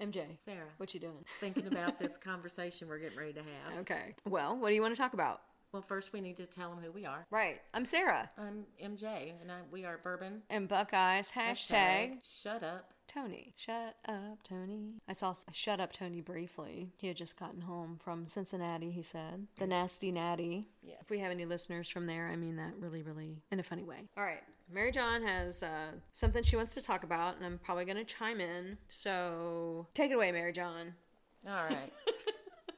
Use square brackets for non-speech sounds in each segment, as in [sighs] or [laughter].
MJ. Sarah. What you doing? Thinking about this [laughs] conversation we're getting ready to have. Okay. Well, what do you want to talk about? Well, first we need to tell them who we are. Right. I'm Sarah. I'm MJ, and I, we are Bourbon. And Buckeyes hashtag, Shut up. Tony. Shut up, Tony. I saw Shut Up Tony briefly. He had just gotten home from Cincinnati, he said. The nasty natty. Yeah. If we have any listeners from there, I mean that really, really in a funny way. All right. Mary John has uh, something she wants to talk about, and I'm probably going to chime in. So take it away, Mary John. All right.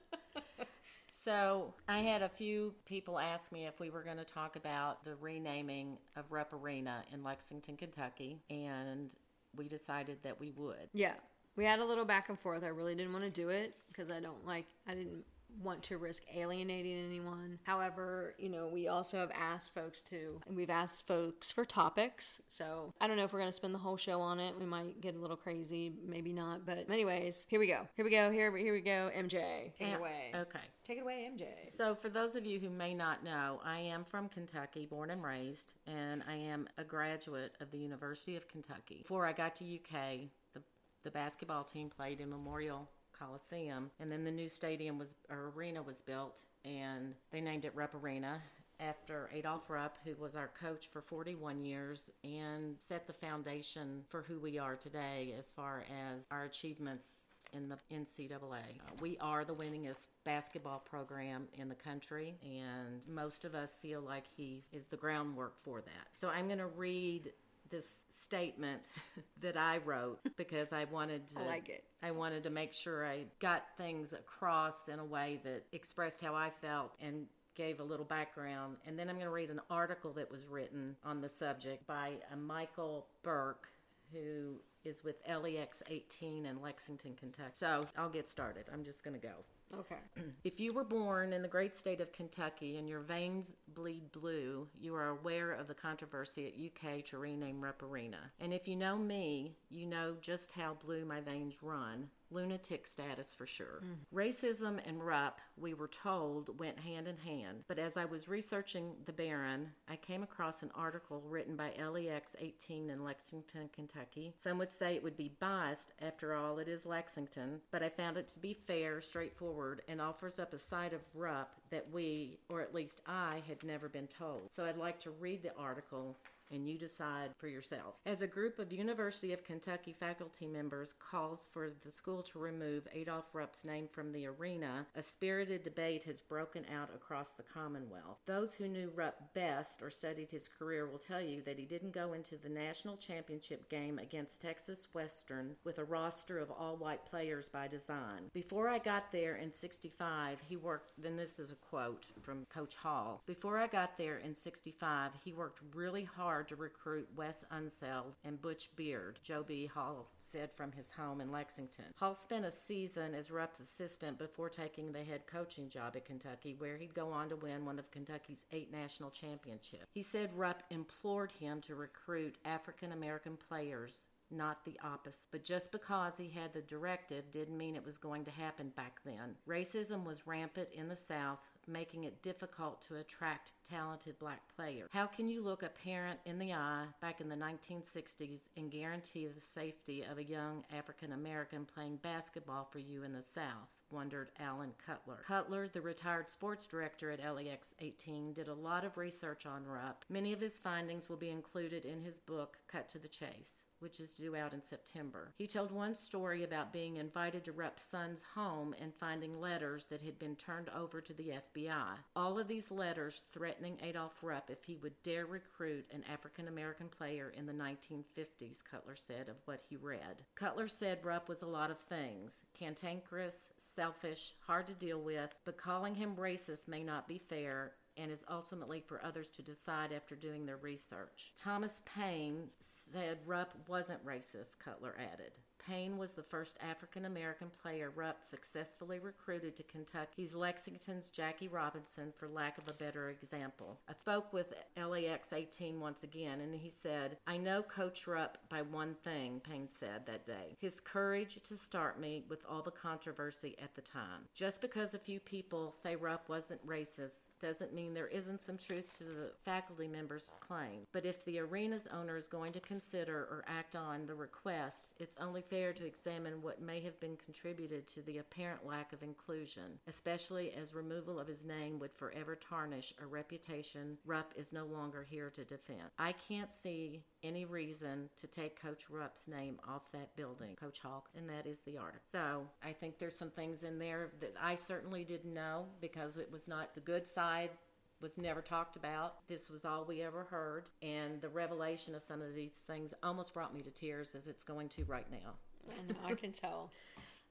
[laughs] so I had a few people ask me if we were going to talk about the renaming of Rupp Arena in Lexington, Kentucky, and we decided that we would. Yeah. We had a little back and forth. I really didn't want to do it because I don't like, I didn't want to risk alienating anyone. However, you know, we also have asked folks to, and we've asked folks for topics. So I don't know if we're going to spend the whole show on it. We might get a little crazy, maybe not. But, anyways, here we go. Here we go. Here, here we go. MJ, take Yeah, it away. Okay. Take it away, MJ. So, for those of you who may not know, I am from Kentucky, born and raised, and I am a graduate of the University of Kentucky. Before I got to UK, the, the basketball team played in Memorial Coliseum, and then the new stadium was or arena was built, and they named it Rupp Arena after Adolph Rupp, who was our coach for 41 years and set the foundation for who we are today as far as our achievements in the NCAA. We are the winningest basketball program in the country, and most of us feel like he is the groundwork for that. So I'm going to read this statement [laughs] that I wrote [laughs] because I wanted to I like it. I wanted to make sure I got things across in a way that expressed how I felt and gave a little background. And then I'm going to read an article that was written on the subject by a Michael Burke, who is with LEX 18 in Lexington, Kentucky. So I'll get started. I'm just going to go. Okay. [clears throat] If you were born in the great state of Kentucky and your veins bleed blue, you are aware of the controversy at UK to rename Rupp Arena. And if you know me, you know just how blue my veins run. Lunatic status for sure. Mm. Racism and Rupp, we were told, went hand in hand. But as I was researching the Baron, I came across an article written by LEX 18 in Lexington, Kentucky. Some would say it would be biased, after all, it is Lexington, but I found it to be fair, straightforward, and offers up a side of Rupp that we, or at least I, had never been told. So I'd like to read the article and you decide for yourself. As a group of University of Kentucky faculty members calls for the school to remove Adolph Rupp's name from the arena, a spirited debate has broken out across the Commonwealth. Those who knew Rupp best or studied his career will tell you that he didn't go into the national championship game against Texas Western with a roster of all white players by design. Before I got there in 65, he worked, then this is a quote from Coach Hall. Before I got there in 65, he worked really hard to recruit Wes Unseld and Butch Beard, Joe B. Hall said from his home in Lexington. Hall spent a season as Rupp's assistant before taking the head coaching job at Kentucky, where he'd go on to win one of Kentucky's eight national championships. He said Rupp implored him to recruit African American players not the opposite. But just because he had the directive didn't mean it was going to happen back then. Racism was rampant in the South, making it difficult to attract talented black players. How can you look a parent in the eye back in the 1960s and guarantee the safety of a young African American playing basketball for you in the South? wondered Alan Cutler. Cutler, the retired sports director at LEX 18, did a lot of research on Rupp. Many of his findings will be included in his book, Cut to the Chase which is due out in September. He told one story about being invited to Rupp's son's home and finding letters that had been turned over to the FBI. All of these letters threatening Adolph Rupp if he would dare recruit an African American player in the 1950s, Cutler said of what he read. Cutler said Rupp was a lot of things cantankerous, selfish, hard to deal with, but calling him racist may not be fair and is ultimately for others to decide after doing their research. Thomas Payne said Rupp wasn't racist, Cutler added. Payne was the first African American player Rupp successfully recruited to Kentucky's Lexington's Jackie Robinson, for lack of a better example. I spoke with LEX 18 once again, and he said, I know Coach Rupp by one thing, Payne said that day his courage to start me with all the controversy at the time. Just because a few people say Rupp wasn't racist, doesn't mean there isn't some truth to the faculty member's claim. But if the arena's owner is going to consider or act on the request, it's only fair to examine what may have been contributed to the apparent lack of inclusion, especially as removal of his name would forever tarnish a reputation Rupp is no longer here to defend. I can't see any reason to take Coach Rupp's name off that building, Coach Hall, and that is the article. So I think there's some things in there that I certainly didn't know because it was not the good side was never talked about. This was all we ever heard. And the revelation of some of these things almost brought me to tears as it's going to right now. I know, I can tell.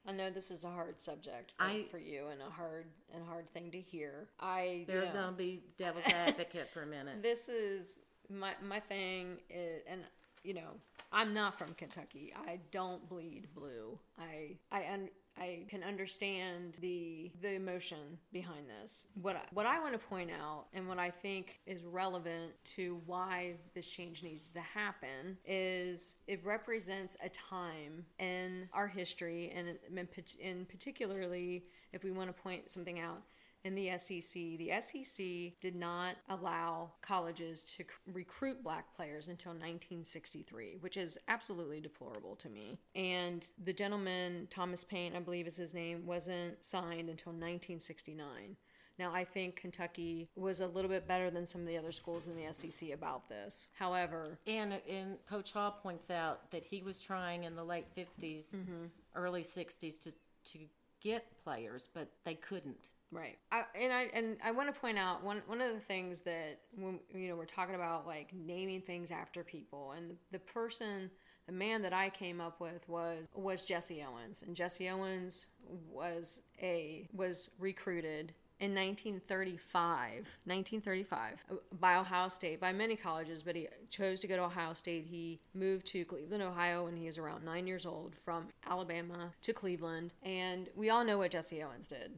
I know this is a hard subject for, I- for you and a hard and hard thing to hear. I There's yeah. going to be devil's advocate for a minute. [laughs] this is my my thing is and you know i'm not from kentucky i don't bleed blue i i un, I can understand the the emotion behind this. What I, what I want to point out and what I think is relevant to why this change needs to happen is it represents a time in our history and in, in particularly if we want to point something out in the SEC. The SEC did not allow colleges to c- recruit black players until 1963, which is absolutely deplorable to me. And the gentleman, Thomas Payne, I believe is his name, wasn't signed until 1969. Now, I think Kentucky was a little bit better than some of the other schools in the SEC about this. However, And, and Coach Hall points out that he was trying in the late 50s, mm-hmm. early 60s to, to get players, but they couldn't. Right. I, and I and I want to point out one one of the things that when you know we're talking about like naming things after people and the person the man that I came up with was was Jesse Owens and Jesse Owens was a was recruited in 1935 1935 by ohio state by many colleges but he chose to go to ohio state he moved to cleveland ohio when he was around nine years old from alabama to cleveland and we all know what jesse owens did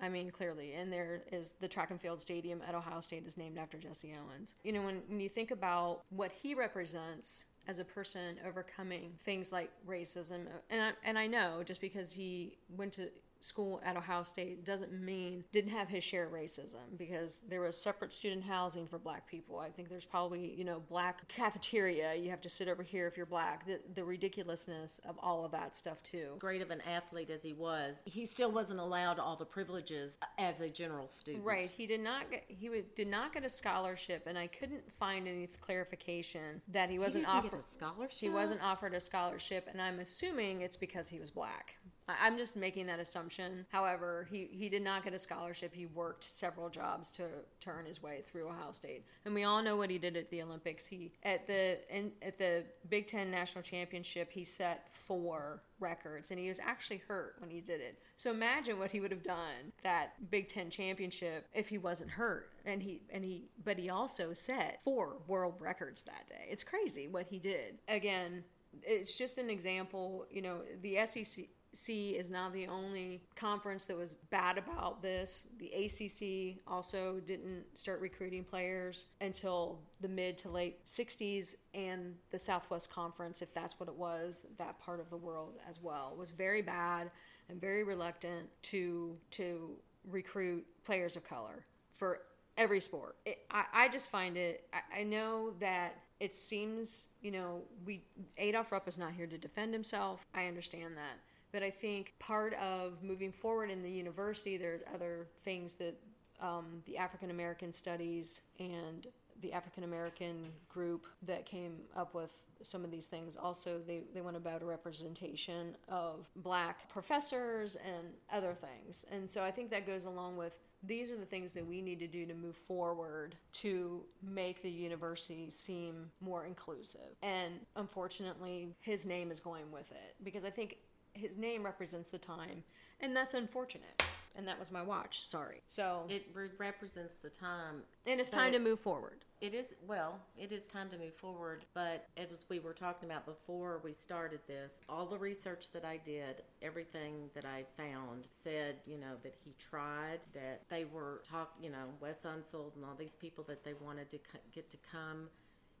I mean, clearly, and there is the track and field stadium at Ohio State is named after Jesse Owens. You know, when, when you think about what he represents as a person overcoming things like racism, and I, and I know just because he went to school at Ohio State doesn't mean didn't have his share of racism because there was separate student housing for black people. I think there's probably, you know, black cafeteria. You have to sit over here if you're black. The, the ridiculousness of all of that stuff too. Great of an athlete as he was, he still wasn't allowed all the privileges as a general student. Right. He did not get he did not get a scholarship, and I couldn't find any clarification that he wasn't offered a scholarship? He wasn't offered a scholarship, and I'm assuming it's because he was black. I'm just making that assumption. However, he, he did not get a scholarship. He worked several jobs to, earn his way through Ohio State, and we all know what he did at the Olympics. He at the in, at the Big Ten national championship, he set four records, and he was actually hurt when he did it. So imagine what he would have done that Big Ten championship if he wasn't hurt. And he and he, but he also set four world records that day. It's crazy what he did. Again, it's just an example. You know, the SEC. Is now the only conference that was bad about this. The ACC also didn't start recruiting players until the mid to late 60s, and the Southwest Conference, if that's what it was, that part of the world as well, was very bad and very reluctant to to recruit players of color for every sport. It, I, I just find it. I, I know that it seems you know we Adolph Rupp is not here to defend himself. I understand that, but I think part of moving forward in the university, there's other things that um, the African American studies and the African American group that came up with some of these things also they, they want about a representation of black professors and other things. And so i think that goes along with these are the things that we need to do to move forward to make the university seem more inclusive. And unfortunately his name is going with it. Because i think his name represents the time and that's unfortunate. And that was my watch. Sorry. So It re- represents the time. and it's time to move forward. It is well. It is time to move forward, but as we were talking about before we started this, all the research that I did, everything that I found said, you know, that he tried, that they were talk, you know, Wes Unseld and all these people that they wanted to co- get to come,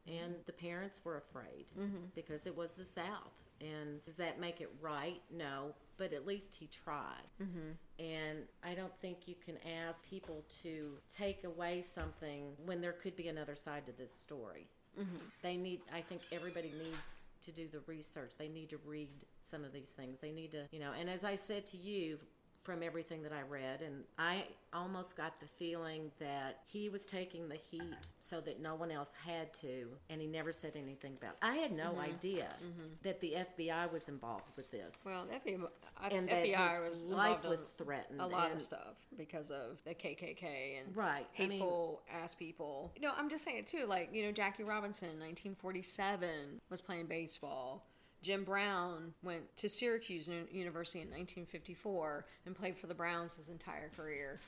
and the parents were afraid mm-hmm. because it was the South, And does that make it right? No, but at least he tried. Mm-hmm. And I don't think you can ask people to take away something when there could be another side to this story. Mm-hmm. They need, I think everybody needs to do the research. They need to read some of these things. They need to, you know, and as I said to you, from everything that I read, and I almost got the feeling that he was taking the heat so that no one else had to, and he never said anything about. It. I had no mm-hmm. idea mm-hmm. that the FBI was involved with this. Well, the FBI, and FBI was life was threatened. A lot of stuff because of the KKK and right hateful I mean, ass people. You know, I'm just saying it too. Like you know, Jackie Robinson, 1947, was playing baseball Jim Brown went to Syracuse University in 1954 and played for the Browns his entire career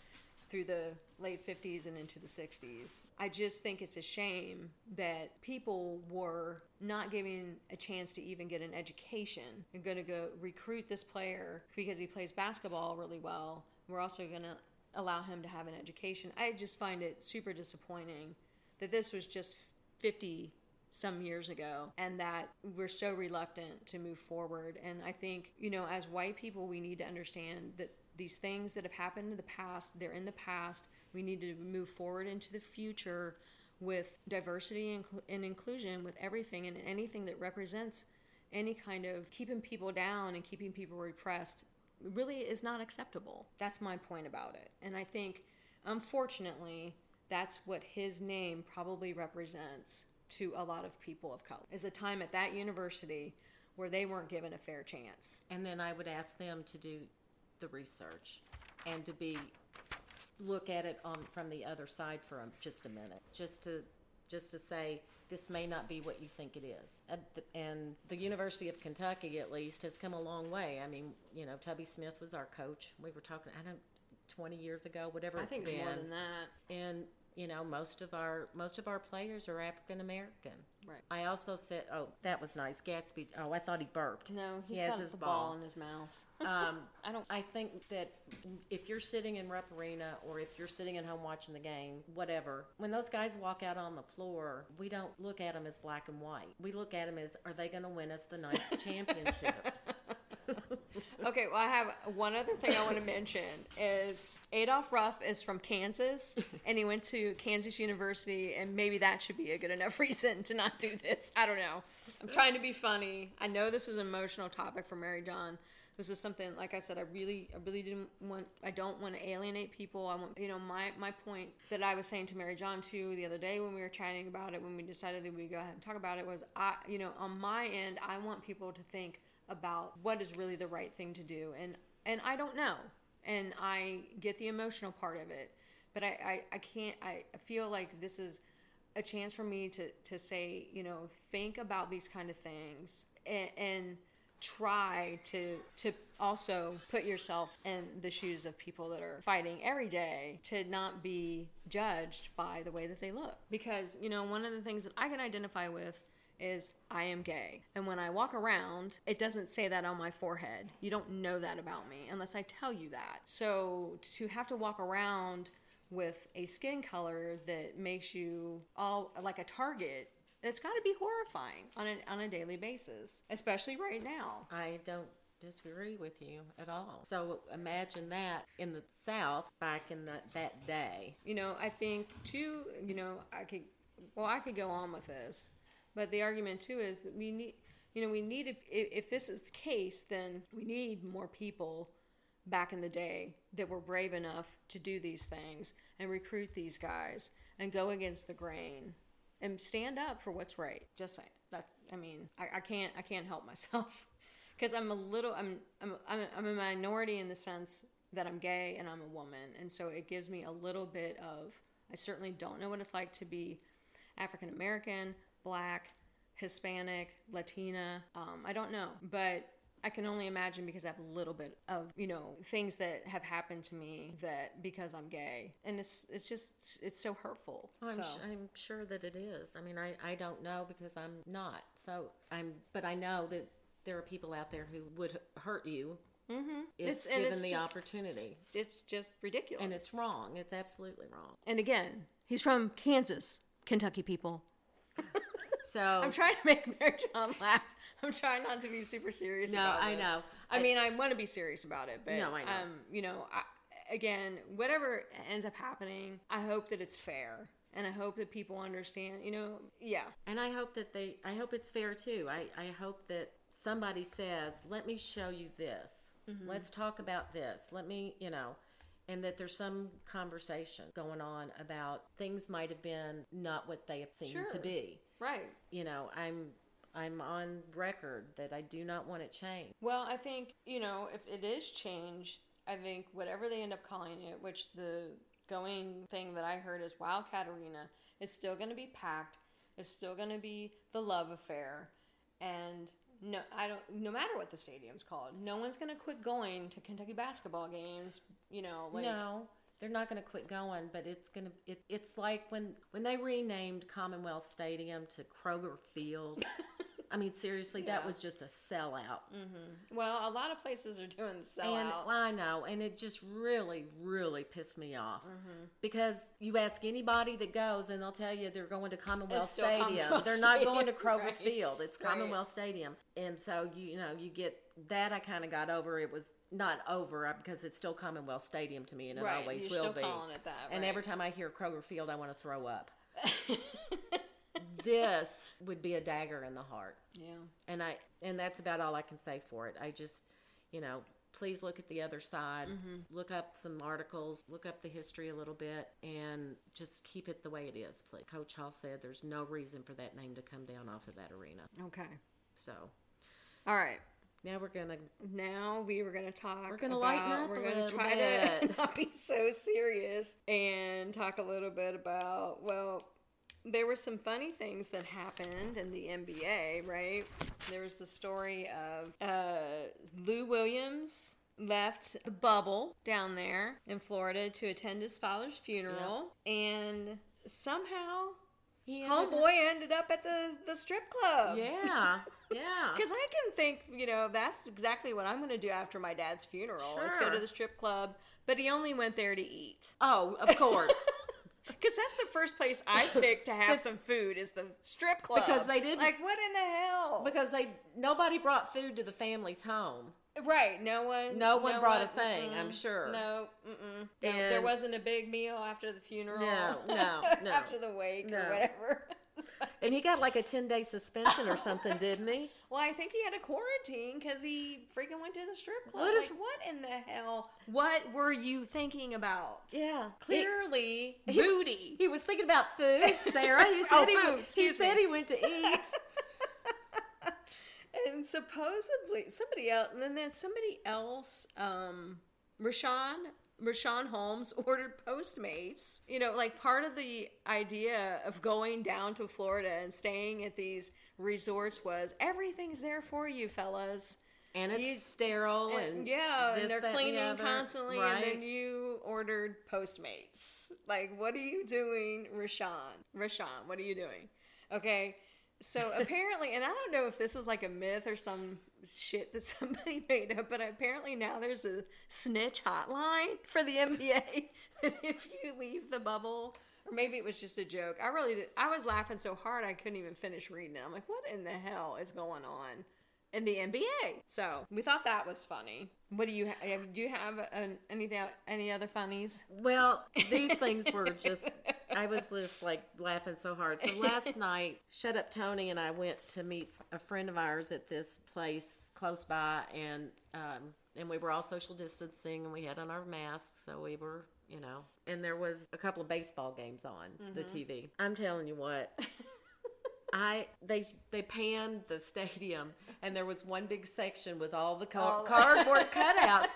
through the late 50s and into the 60s. I just think it's a shame that people were not giving a chance to even get an education. You're going to go recruit this player because he plays basketball really well. We're also going to allow him to have an education. I just find it super disappointing that this was just 50 some years ago and that we're so reluctant to move forward. And i think you know as white people we need to understand that these things that have happened in the past they're in the past. We need to move forward into the future with diversity and, inclusion with everything and anything that represents any kind of keeping people down and keeping people repressed really is not acceptable. That's my point about it. And i think unfortunately that's what his name probably represents to a lot of people of color. Is a time at that university where they weren't given a fair chance. And then I would ask them to do the research and to be look at it on from the other side for just a minute, just to just to say this may not be what you think it is. And the University of Kentucky, at least, has come a long way. I mean, you know, Tubby Smith was our coach. We were talking, I don't, 20 years ago, whatever I it's think been. more than that. And you know most of our most of our players are African American. Right. I also said, oh, that was nice. Gatsby. Oh, I thought he burped. No, he's he has his ball. ball in his mouth. [laughs] um, [laughs] I don't. I think that if you're sitting in Rupp Arena or if you're sitting at home watching the game, whatever, when those guys walk out on the floor, we don't look at them as black and white. We look at them as, are they going to win us the ninth [laughs] championship? Okay, well, I have one other thing I want to mention is Adolph Rupp is from Kansas, and he went to Kansas University, and maybe that should be a good enough [laughs] reason to not do this. I don't know. I'm trying to be funny. I know this is an emotional topic for Mary John. This is something, like I said, I really, I really didn't want. I don't want to alienate people. I want, you know, my my point that I was saying to Mary John too the other day when we were chatting about it, when we decided that we go ahead and talk about it, was I, you know, on my end, I want people to think about what is really the right thing to do. And and I don't know. And I get the emotional part of it. But I, I, I can't I feel like this is a chance for me to, to say you know think about these kind of things and, and try to to also put yourself in the shoes of people that are fighting every day to not be judged by the way that they look. Because you know one of the things that I can identify with is I am gay. And when I walk around, it doesn't say that on my forehead. You don't know that about me unless I tell you that. So to have to walk around with a skin color that makes you all like a target it's got to be horrifying on a, on a daily basis, especially right now. I don't disagree with you at all. So imagine that in the South back in that that day. You know, I think too. You know, I could. Well, I could go on with this. But the argument too is that we need, you know, we need if, this is the case, then we need more people back in the day that were brave enough to do these things and recruit these guys and go against the grain and stand up for what's right. Just saying. That's. I mean, I, I can't. I can't help myself [laughs] because I'm a little. I'm. I'm. I'm a minority in the sense that I'm gay and I'm a woman, and so it gives me a little bit of. I certainly don't know what it's like to be African American black, Hispanic, Latina. Um, I don't know, but I can only imagine because I have a little bit of you know things that have happened to me that because I'm gay, and it's it's just it's so hurtful. Oh, I'm, so. sh- I'm sure that it is. I mean, I I don't know because I'm not. So I'm, but I know that there are people out there who would hurt you. Mm-hmm. If it's, given it's the just, opportunity. It's just ridiculous, and it's wrong. It's absolutely wrong. And again, he's from Kansas, Kentucky people. So I'm trying to make Mary John laugh. I'm trying not to be super serious. No, about I it. know. I, know. I- mean, I want to be serious about it, but No, I know. Um, you know, I, again, whatever ends up happening, I hope that it's fair, and I hope that people understand. You know, yeah, And I hope that they, I hope it's fair too. I, I hope that somebody says, let me show you this. Mm-hmm. Let's talk about this. Let me, you know, and that there's some conversation going on about things might have been not what they have seemed to be. Right. You know, I'm, I'm on record that I do not want it changed. Well, I think, you know, if it is change, I think whatever they end up calling it, which the going thing that I heard is Wildcat Katarina, is still going to be packed. It's still going to be the love affair. And no, I don't, no matter what the stadium's called, no one's going to quit going to Kentucky basketball games, you know, like. no, they're not going to quit going, but it's going to. It, it's like when when they renamed Commonwealth Stadium to Kroger Field. [laughs] I mean, seriously, that was just a sellout. Well, a lot of places are doing sellout. And well, I know, and it just really, really pissed me off Mm-hmm. because you ask anybody that goes, and they'll tell you they're going to Commonwealth Stadium. Commonwealth they're not going to Kroger [laughs] right. Field. It's Right. Commonwealth Stadium, and so you, you know you get that. I kind of got over. It was not over uh, because it's still Commonwealth Stadium to me, and it right, always will still be. calling it that. And every time I hear Kroger Field, I want to throw up. [laughs] this would be a dagger in the heart yeah. and I and that's about all I can say for it. I just, you know, please look at the other side, look up some articles, look up the history a little bit, and just keep it the way it is. Please, Coach Hall said there's no reason for that name to come down off of that arena. Okay. So All right. Now we're gonna now we were gonna talk. We're gonna about- lighten up We're gonna try bit. to [laughs] not be so serious and talk a little bit about. Well, there were some funny things that happened in the NBA, right? There was the story of uh, Lou Williams left the bubble down there in Florida to attend his father's funeral, and somehow he homeboy ended up at the the strip club. yeah, [laughs] yeah. Because I can think, you know, that's exactly what I'm going to do after my dad's funeral is go to the strip club. But he only went there to eat. Oh, of course. [laughs] Because that's the first place I picked to have some food is the strip club. Because they didn't- Like, what in the hell? because they nobody brought food to the family's home. right. No one. No one brought a thing, I'm sure. No. Mm-mm. No, there wasn't a big meal after the funeral. No, no, [laughs] no. after the wake No. or whatever. And he got like a 10 day suspension or something, [laughs] didn't he? Well, I think he had a quarantine because he freaking went to the strip club. What is- like, what in the hell? What were you thinking about? Yeah. Clearly, He- booty. He was thinking about food, Sarah. [laughs] He said, Oh, he, food, he, said me. he went to [laughs] eat. and supposedly somebody else, and then somebody else, um, Richaun, Richaun Holmes [laughs] ordered Postmates. You know, like part of the idea of going down to Florida and staying at these resorts was everything's there for you, fellas. And it's You- sterile. And, And, yeah, this, and they're that, the cleaning other. constantly, Right. and then you ordered Postmates. Like, what are you doing, Richaun? Richaun, what are you doing? Okay, so [laughs] apparently, and I don't know if this is like a myth or some shit that [laughs] somebody made up, but apparently now there's a snitch hotline for the NBA [laughs] that if you leave the bubble. Or maybe it was just a joke. I really did. I was laughing so hard I couldn't even finish reading it. I'm like, what in the hell is going on? In the NBA. So we thought that was funny. What do you ha- do? You have an, anything any other funnies? Well, these things were just, I was just like laughing so hard. So last [laughs] night, Shut Up Tony and I went to meet a friend of ours at this place close by, and um, and we were all social distancing, and we had on our masks, so we were, you know, and there was a couple of baseball games on the TV. I'm telling you what. I they they panned the stadium and there was one big section with all the ca- All- cardboard [laughs] cutouts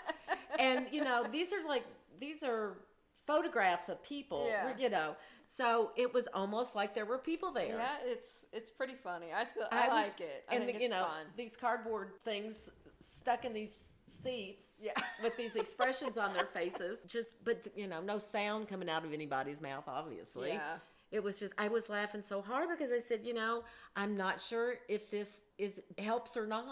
and you know these are like these are photographs of people Yeah. you know so it was almost like there were people there Yeah, it's it's pretty funny. I still I, was- like it. I and the, it's you know fun. these cardboard things stuck in these seats Yeah. [laughs] with these expressions on their faces just but you know no sound coming out of anybody's mouth obviously Yeah. It was just i was laughing so hard because i said you know i'm not sure if this is helps or not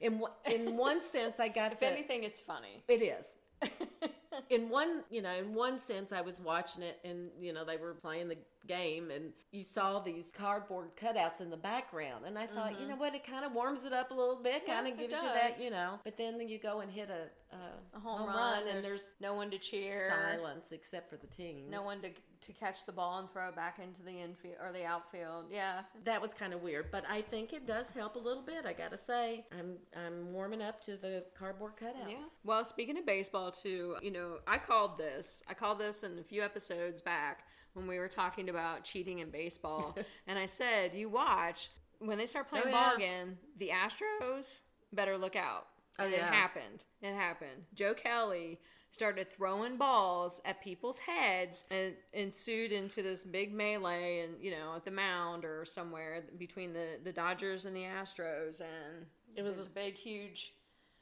in one- in [laughs] one sense i got If the, anything, it's funny. it is [laughs] in one you know in one sense i was watching it and you know they were playing the game and you saw these cardboard cutouts in the background and i thought you know what it kind of warms it up a little bit Mm-hmm. Kind of it gives you that you know but then you go and hit a, a, A home, run, and there's no one to cheer. silence except for the teams No one to to catch the ball and throw it back into the infield or the outfield. Yeah. that was kind of weird but i think it does help a little bit i gotta say i'm i'm warming up to the cardboard cutouts Yeah. Well, speaking of baseball too, you know, I called this. I called this in a few episodes back when we were talking about cheating in baseball, [laughs] and I said, "You watch when they start playing Oh, ball yeah. again. The Astros better look out." And yeah. it happened. It happened. Joe Kelly started throwing balls at people's heads and ensued into this big melee and you know at the mound or somewhere between the the Dodgers and the Astros and it was, a big huge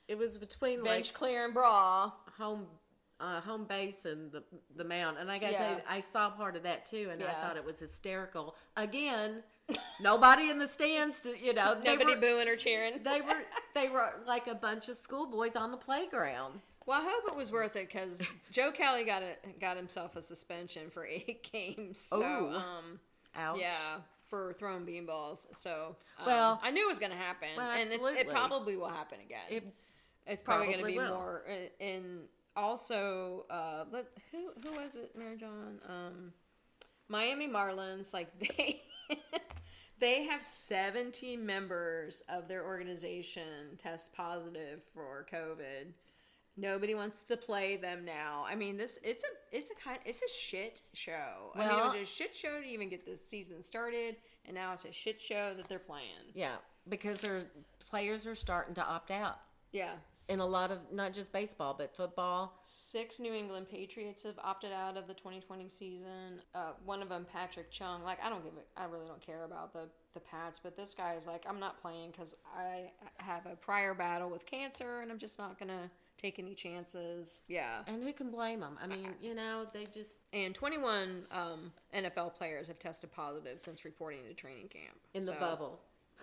it was between bench like clearing brawl home uh, home base and the the mound. And I got to tell you, I saw part of that too, and I thought it was hysterical. Again, nobody in the stands, to, you know, Nobody were, booing or cheering. they were they were like a bunch of schoolboys on the playground. Well, I hope it was worth it because Joe Kelly got a, got himself a suspension for [laughs] eight games. So, Ooh. um, Ouch. yeah, for throwing beanballs. So, um, Well- I knew it was going to happen, Well, and it's, it probably will happen again. It it's probably going to be will. more. uh, And also, uh, let, who who was it, Mary John? Um, Miami Marlins. Like [laughs] they. They have 17 members of their organization test positive for COVID. Nobody wants to play them now. I mean, this it's a it's a kind it's a shit show. I mean, it was a shit show to even get this season started, and now it's a shit show that they're playing. yeah, because their players are starting to opt out Yeah, in a lot of not just baseball but football. six New England Patriots have opted out of the 2020 season. Uh, one of them, Patrick Chung. Like, I don't give a, I really don't care about the the Pats, but this guy is like, I'm not playing because I have a prior battle with cancer, and I'm just not gonna take any chances. Yeah. And who can blame them? I mean, you know, they just And 21 um, NFL players have tested positive since reporting to training camp in the bubble.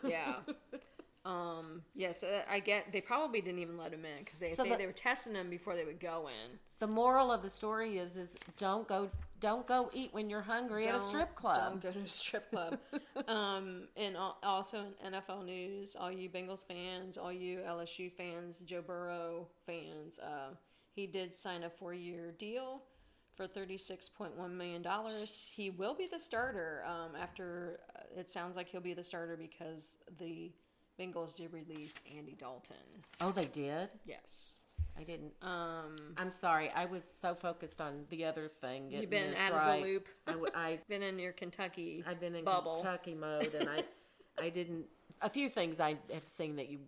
Yeah. [laughs] um. Yeah. So I get they probably didn't even let him in because they So they, the- they were testing him before they would go in. The moral of the story is is don't go don't go eat when you're hungry at a strip club. Don't go to a strip club. [laughs] um, and also in NFL news, all you Bengals fans, all you LSU fans, Joe Burrow fans, uh, he did sign a four-year deal for thirty-six point one million dollars. He will be the starter. Um, after uh, it sounds like he'll be the starter because the Bengals did release Andy Dalton. Oh, they did. Yes. I didn't. Um, I'm sorry. I was so focused on the other thing. you've been out right. of the loop. I, I [laughs] been in your Kentucky I've been in bubble. Kentucky mode, and I I didn't. A few things I have seen that you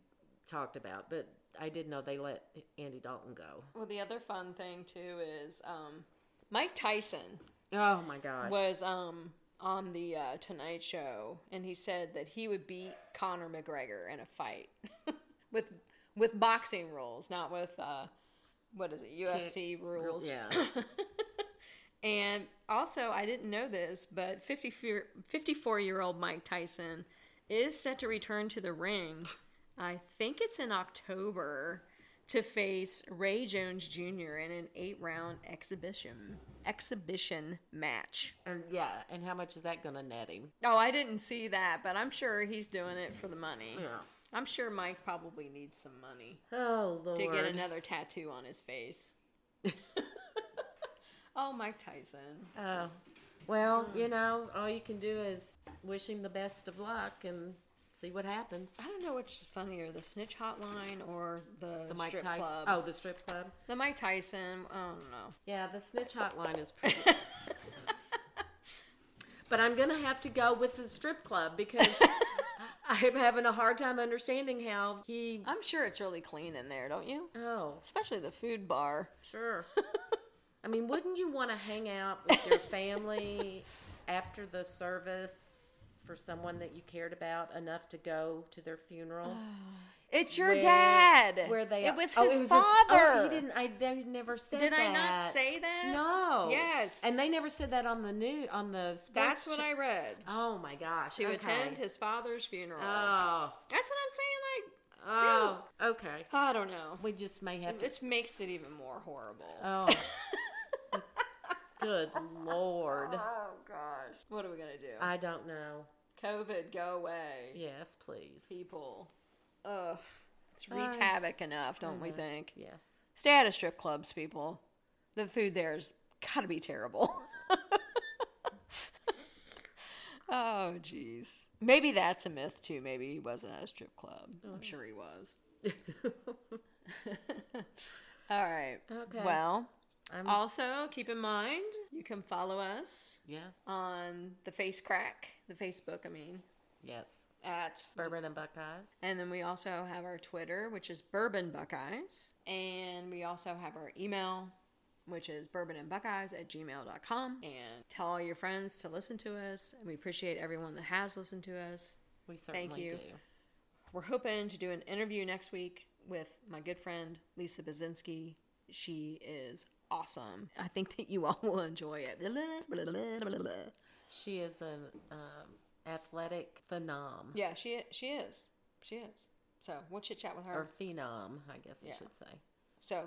talked about, but I didn't know they let Andy Dalton go. Well, the other fun thing too is um, Mike Tyson Oh my gosh! was um, on the uh, Tonight Show, and he said that he would beat Conor McGregor in a fight [laughs] with with boxing rules, not with uh, what is it UFC rules. Yeah. [laughs] And also, I didn't know this, but 54 year old Mike Tyson is set to return to the ring. I think it's in October to face Roy Jones Jr. in an eight round exhibition exhibition match. and yeah, and how much is that going to net him? Oh, I didn't see that, but I'm sure he's doing it for the money. Yeah. I'm sure Mike probably needs some money Oh lord! to get another tattoo on his face. [laughs] oh, Mike Tyson. Oh, well, you know, all you can do is wish him the best of luck and see what happens. I don't know which is funnier, the snitch hotline or the, The Mike strip Tyson. club. Oh, the strip club. The Mike Tyson. I don't know. Yeah, the snitch hotline is pretty. [laughs] but I'm gonna have to go with the strip club because [laughs] I'm having a hard time understanding how he. I'm sure it's really clean in there, don't you? Oh, Especially the food bar. sure. [laughs] I mean, wouldn't you want to hang out with your family after the service for someone that you cared about enough to go to their funeral? [sighs] It's your Where- dad. Where they? It was oh, his it was father. oh, he didn't. I they never said that. Did that. I not say that? No. Yes. And they never said that on the new on the. That's what cha- I read. Oh my gosh. To okay. attend his father's funeral. Oh. That's what I'm saying. Like. Oh. Okay. I don't know. We just may have to. It makes it even more horrible. Oh. [laughs] Good [laughs] lord. Oh gosh. What are we gonna do? I don't know. COVID, go away. Yes, please. People. Ugh. It's I- wreaked havoc enough, don't we think? Yes. Stay out of strip clubs, people. The food there's gotta be terrible. [laughs] oh, jeez. Maybe that's a myth too. Maybe he wasn't at a strip club. I'm mm. sure he was. [laughs] All right. Okay. Well, I'm- also keep in mind you can follow us Yes. on the Face Crack, the Facebook, I mean, Yes. at Bourbon and Buckeyes. and then we also have our Twitter, which is Bourbon Buckeyes. And we also have our email, which is bourbonandbuckeyes at gmail.com. And tell all your friends to listen to us. And we appreciate everyone that has listened to us. We certainly you. do. We're hoping to do an interview next week with my good friend, Lisa Bazinski. She is awesome. I think that you all [laughs] will enjoy it. She is an um, athletic phenom. Yeah, she she is. She is. So we'll chit chat with her. Or phenom, I guess I Yeah. should say. So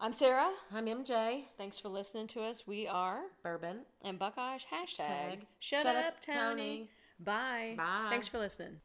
I'm Sarah. I'm MJ. Thanks for listening to us. We are Bourbon. and Buckeyes hashtag Hashtag shut, shut up, up, Tony. Tony. Bye. Bye. Thanks for listening.